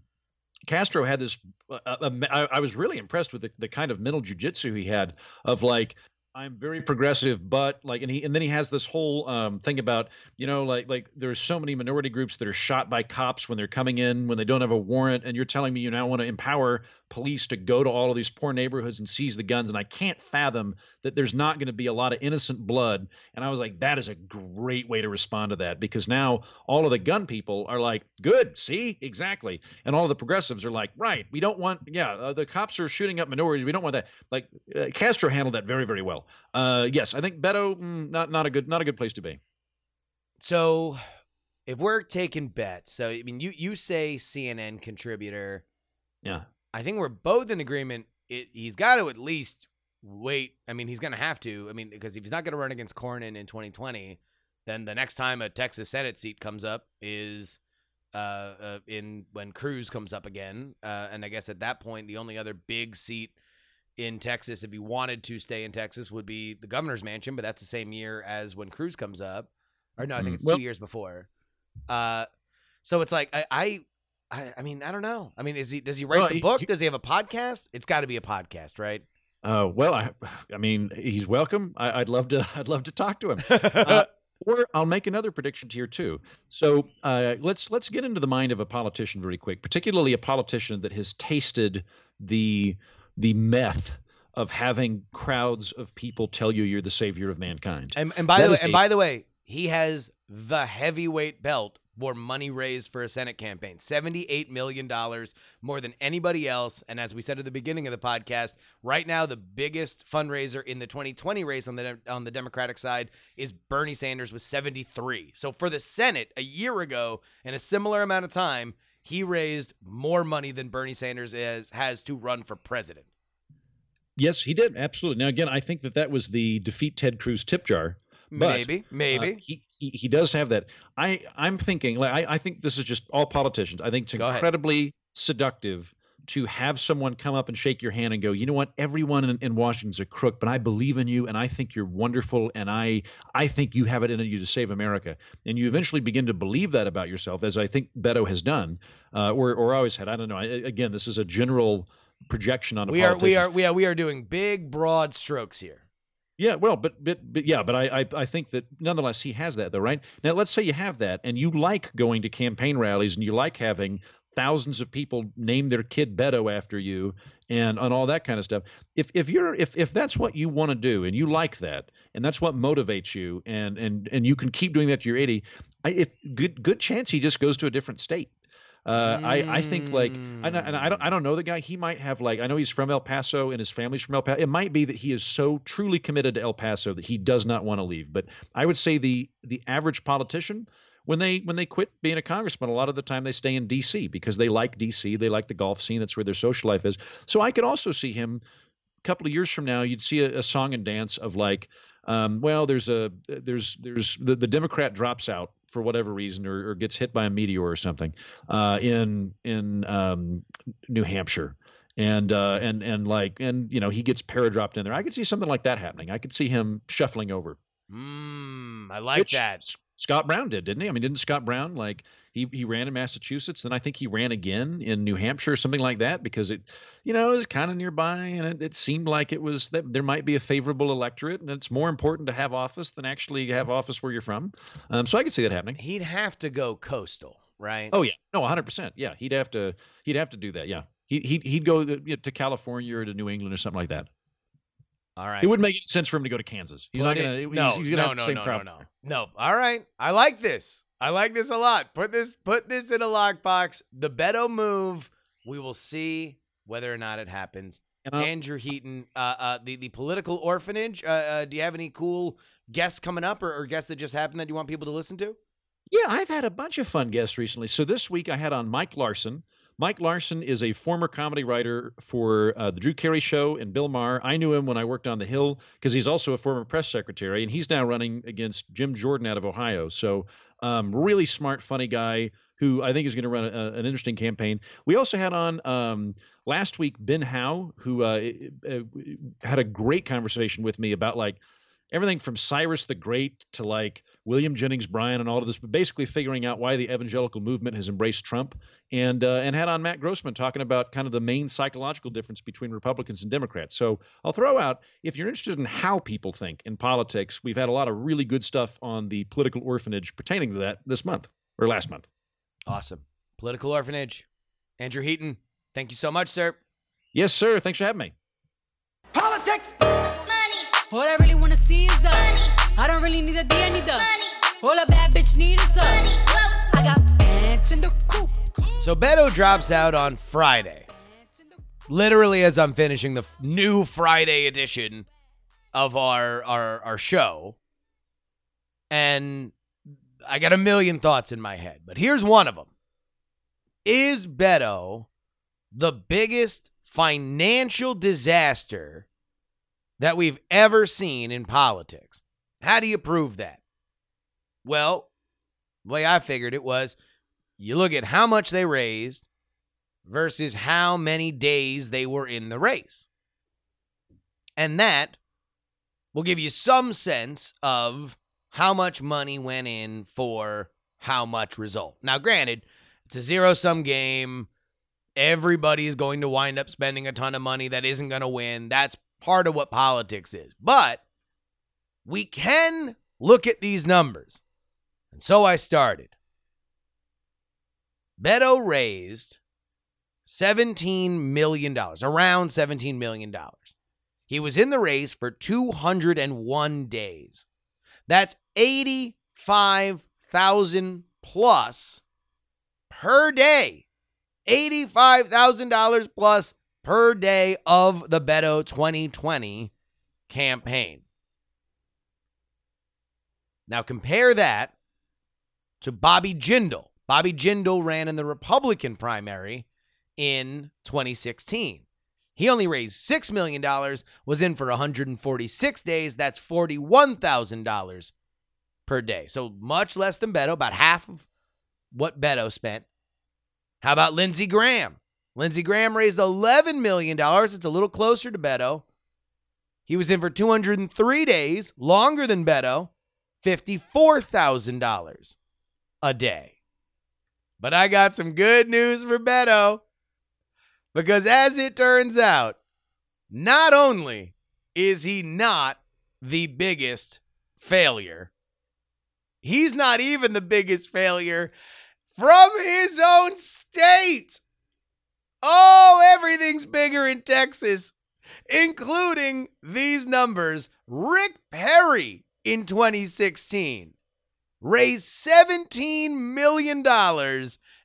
Castro had this. Uh, uh, I, I was really impressed with the, the kind of mental jujitsu he had of like I'm very progressive, but like, and he and then he has this whole um, thing about you know like like there's so many minority groups that are shot by cops when they're coming in when they don't have a warrant, and you're telling me you now want to empower police to go to all of these poor neighborhoods and seize the guns, and I can't fathom that there's not going to be a lot of innocent blood. And I was like, that is a great way to respond to that because now all of the gun people are like, good, see, exactly, and all of the progressives are like, right, we don't want, yeah, uh, the cops are shooting up minorities, we don't want that. Like uh, Castro handled that very very well. Uh, yes, I think Beto, mm, not not a good not a good place to be. So, if we're taking bets, so I mean, you you say CNN contributor. Yeah. I think we're both in agreement. It, he's got to at least wait. I mean, he's going to have to. I mean, because if he's not going to run against Cornyn in 2020, then the next time a Texas Senate seat comes up is uh, uh in when Cruz comes up again. Uh, and I guess at that point, the only other big seat in Texas, if he wanted to stay in Texas, would be the governor's mansion. But that's the same year as when Cruz comes up, or no, I think Mm, it's well- two years before. Uh, so it's like I, I I, I mean, I don't know. I mean, is he does he write Well, the he- book? he- does he have a podcast? It's got to be a podcast, right? Uh, well, I, I mean, he's welcome. I, I'd love to. I'd love to talk to him. [LAUGHS] Uh, or I'll make another prediction here too. So uh, let's let's get into the mind of a politician very quick, particularly a politician that has tasted the the meth of having crowds of people tell you you're the savior of mankind. and and by That the way, and a- by the way, he has the heavyweight belt for money raised for a Senate campaign. $78 million, more than anybody else. And as we said at the beginning of the podcast, right now, the biggest fundraiser in the 2020 race on the, on the Democratic side is Bernie Sanders with 73. So for the Senate, a year ago, in a similar amount of time, he raised more money than Bernie Sanders is, has to run for president. Yes, he did absolutely. Now again, I think that that was the defeat Ted Cruz tip jar. But, maybe, maybe. Uh, he, he he does have that. I I'm thinking like I, I think this is just all politicians. I think it's Go ahead. incredibly seductive to have someone come up and shake your hand and go, you know what, everyone in, in Washington's a crook, but I believe in you and I think you're wonderful and I I think you have it in you to save America. And you eventually begin to believe that about yourself, as I think Beto has done, uh, or or always had. I don't know. I, again, this is a general projection on a We are we are we are we are doing big broad strokes here. Yeah, well, but but, but yeah, but I, I I think that nonetheless he has that though, right? Now let's say you have that and you like going to campaign rallies and you like having thousands of people name their kid Beto after you and and all that kind of stuff. If if you're if if that's what you want to do and you like that and that's what motivates you and and and you can keep doing that to your 80, I if good good chance he just goes to a different state. Uh, I I think like I, and I don't I don't know the guy. He might have like I know he's from El Paso and his family's from El Paso. It might be that he is so truly committed to El Paso that he does not want to leave. But I would say the the average politician when they when they quit being a congressman, a lot of the time they stay in D.C. because they like D.C. They like the golf scene. That's where their social life is. So I could also see him a couple of years from now. You'd see a, a song and dance of like, um, well, there's a there's there's the, the Democrat drops out for whatever reason or, or gets hit by a meteor or something uh, in in um, New Hampshire. And uh, and and like and you know he gets paradropped in there. I could see something like that happening. I could see him shuffling over. Mm, I like Which that. Scott Brown did, didn't he? I mean, didn't Scott Brown like he he ran in Massachusetts, then I think he ran again in New Hampshire or something like that because it, you know, was kind of nearby and it, it seemed like it was that there might be a favorable electorate and it's more important to have office than actually have office where you're from. Um, so I could see that happening. He'd have to go coastal, right? Oh yeah, no, 100. percent Yeah, he'd have to he'd have to do that. Yeah, he he'd he'd go to, you know, to California or to New England or something like that. All right. It wouldn't make sense for him to go to Kansas. He's Put not gonna. he's- no, he's gonna no, have the no, same no, problem. no, no, no. All right, I like this. I like this a lot. Put this, put this in a lockbox. The Beto move. We will see whether or not it happens. I'll- Andrew Heaton, uh, uh, the the political orphanage. Uh, uh, do you have any cool guests coming up, or, or guests that just happened that you want people to listen to? Yeah, I've had a bunch of fun guests recently. So this week I had on Mike Larson. Mike Larson is a former comedy writer for uh, the Drew Carey Show and Bill Maher. I knew him when I worked on the Hill because he's also a former press secretary, and he's now running against Jim Jordan out of Ohio. So um, really smart, funny guy who I think is going to run a, an interesting campaign. We also had on um, last week Ben Howe, who uh, uh, had a great conversation with me about like everything from Cyrus the Great to like William Jennings Bryan and all of this, but basically figuring out why the evangelical movement has embraced Trump, and uh, and had on Matt Grossmann talking about kind of the main psychological difference between Republicans and Democrats. So I'll throw out if you're interested in how people think in politics, we've had a lot of really good stuff on the political orphanage pertaining to that this month or last month. Awesome. Political orphanage. Andrew Heaton. Thank you so much, sir. Yes, sir. Thanks for having me. Politics. All I really wanna see is the. I don't really need a D, I need the. All a bad bitch need is the. I got ants in the coop. So Beto drops out on Friday. Literally as I'm finishing the f- new Friday edition of our our our show. And I got a million thoughts in my head, but here's one of them. Is Beto the biggest financial disaster that we've ever seen in politics? How do you prove that? Well, the way I figured it was you look at how much they raised versus how many days they were in the race. And that will give you some sense of how much money went in for how much result. Now, granted, it's a zero sum game. Everybody is going to wind up spending a ton of money that isn't going to win. That's part of what politics is. But we can look at these numbers. And so I started. Beto raised $17 million, around $17 million. He was in the race for 201 days. That's 85,000 plus per day. $85,000 plus per day of the Beto 2020 campaign. Now compare that to Bobby Jindal. Bobby Jindal ran in the Republican primary in 2016. He only raised $6 million, was in for 146 days. That's $41,000 per day. So much less than Beto, about half of what Beto spent. How about Lindsey Graham? Lindsey Graham raised $11 million. It's a little closer to Beto. He was in for 203 days, longer than Beto, $54,000 a day. But I got some good news for Beto. Because as it turns out, not only is he not the biggest failure, he's not even the biggest failure from his own state. Oh, everything's bigger in Texas, including these numbers. Rick Perry in 2016 raised $17 million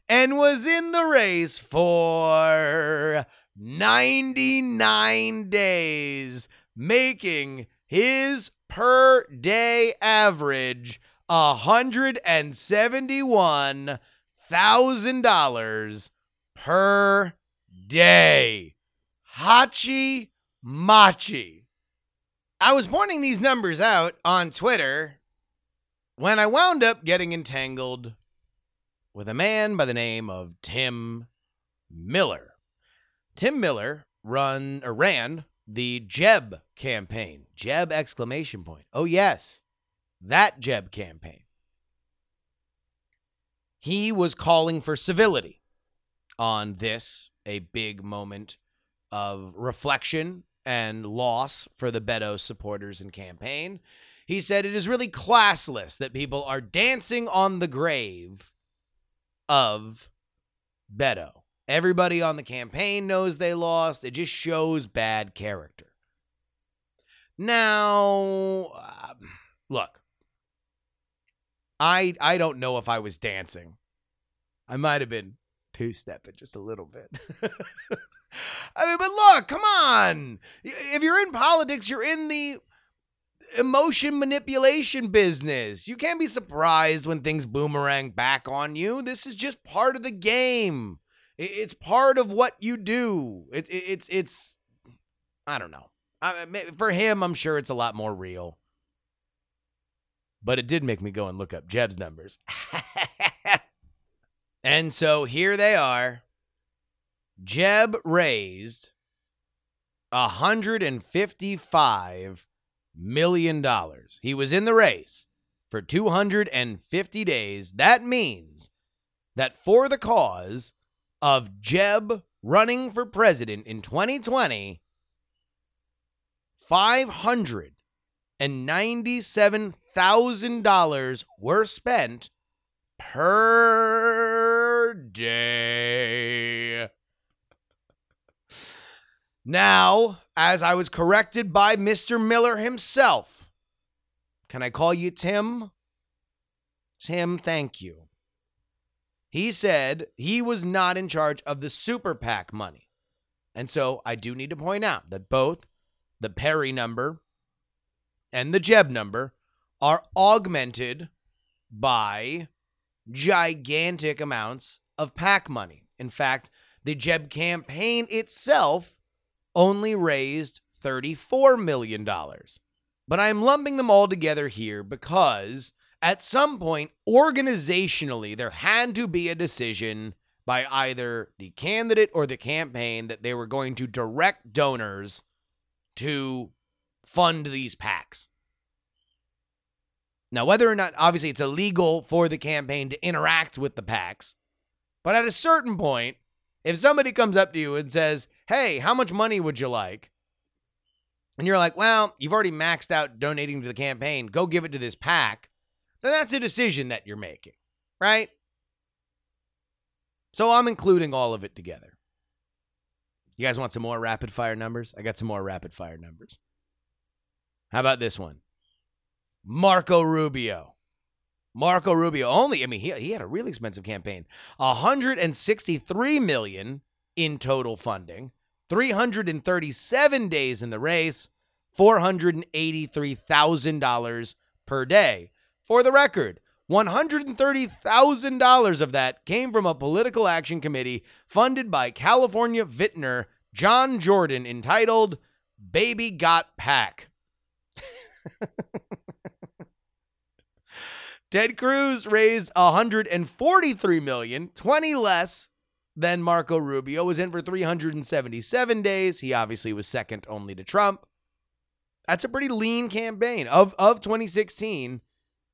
and was in the race for 99 days, making his per day average $171,000 per day. Hachi Machi. I was pointing these numbers out on Twitter when I wound up getting entangled with a man by the name of Tim Miller. Tim Miller run or ran the Jeb campaign. Jeb exclamation point. Oh yes. That Jeb campaign. He was calling for civility on this, a big moment of reflection and loss for the Beto supporters and campaign. He said it is really classless that people are dancing on the grave of Beto. Everybody on the campaign knows they lost. It just shows bad character. Now, um, look, I I don't know if I was dancing. I might have been two stepping just a little bit. [LAUGHS] I mean, but look, come on. If you're in politics, you're in the emotion manipulation business. You can't be surprised when things boomerang back on you. This is just part of the game. It's part of what you do. It, it, it's it's I don't know. I, for him, I'm sure it's a lot more real. But it did make me go and look up Jeb's numbers. [LAUGHS] and so here they are. Jeb raised $155 million. He was in the race for 250 days. That means that for the cause of Jeb running for president in 2020, $597,000 were spent per day. Now, as I was corrected by Mr. Miller himself, can I call you Tim? Tim, thank you. He said he was not in charge of the super PAC money. And so I do need to point out that both the Perry number and the Jeb number are augmented by gigantic amounts of PAC money. In fact, the Jeb campaign itself only raised $34 million. But I'm lumping them all together here because at some point, organizationally, there had to be a decision by either the candidate or the campaign that they were going to direct donors to fund these PACs. Now, whether or not, obviously, it's illegal for the campaign to interact with the PACs, but at a certain point, if somebody comes up to you and says, Hey, how much money would you like? And you're like, Well, you've already maxed out donating to the campaign, go give it to this PAC, then that's a decision that you're making, right? So I'm including all of it together. You guys want some more rapid fire numbers? I got some more rapid fire numbers. How about this one? Marco Rubio. Marco Rubio only, I mean, he, he had a really expensive campaign. 163 million in total funding, 337 days in the race, $483,000 per day. For the record, $130,000 of that came from a political action committee funded by California vintner John Jordan entitled Baby Got Pack. [LAUGHS] Ted Cruz raised 143 million, 20 less than Marco Rubio was in for 377 days. He obviously was second only to Trump. That's a pretty lean campaign. Of of 2016,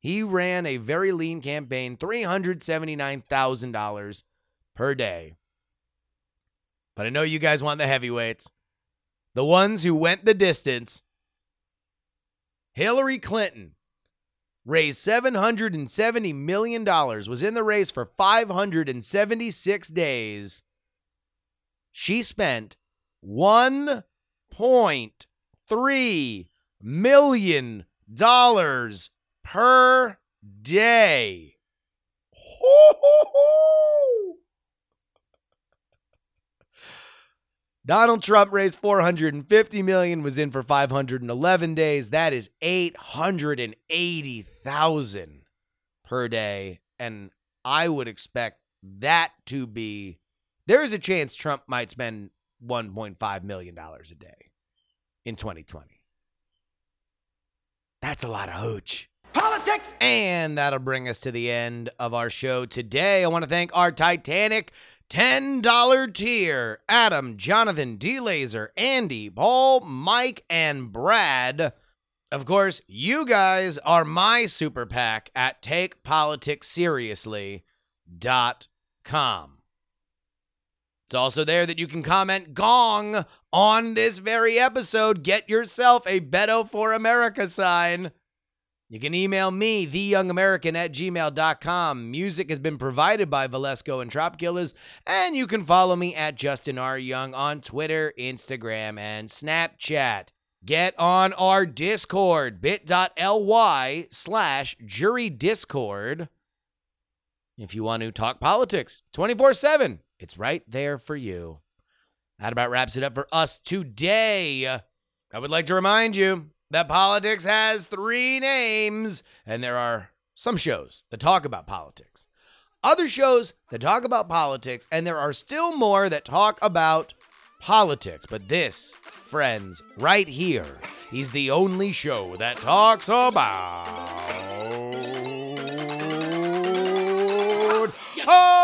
he ran a very lean campaign, $379,000 per day. But I know you guys want the heavyweights. The ones who went the distance. Hillary Clinton raised $770 million, was in the race for 576 days. She spent $1.3 million per day. Donald Trump raised 450 million was in for 511 days. That is 880,000 per day and I would expect that to be there is a chance Trump might spend 1.5 million dollars a day in 2020. That's a lot of hooch. Politics. And that'll bring us to the end of our show today. I want to thank our Titanic $10 tier Adam, Jonathan, D Laser, Andy, Paul, Mike, and Brad. Of course, you guys are my super PAC at takepoliticsseriously.com. It's also there that you can comment gong on this very episode. Get yourself a Beto for America sign. You can email me, theyoungamerican at gmail.com. Music has been provided by Valesco and Tropkillers, and you can follow me at Justin R. Young on Twitter, Instagram, and Snapchat. Get on our Discord, bit.ly slash jury discord. If you want to talk politics 24 7, it's right there for you. That about wraps it up for us today. I would like to remind you that politics has three names, and there are some shows that talk about politics, other shows that talk about politics, and there are still more that talk about politics. But this, friends, right here, is the only show that talks about. All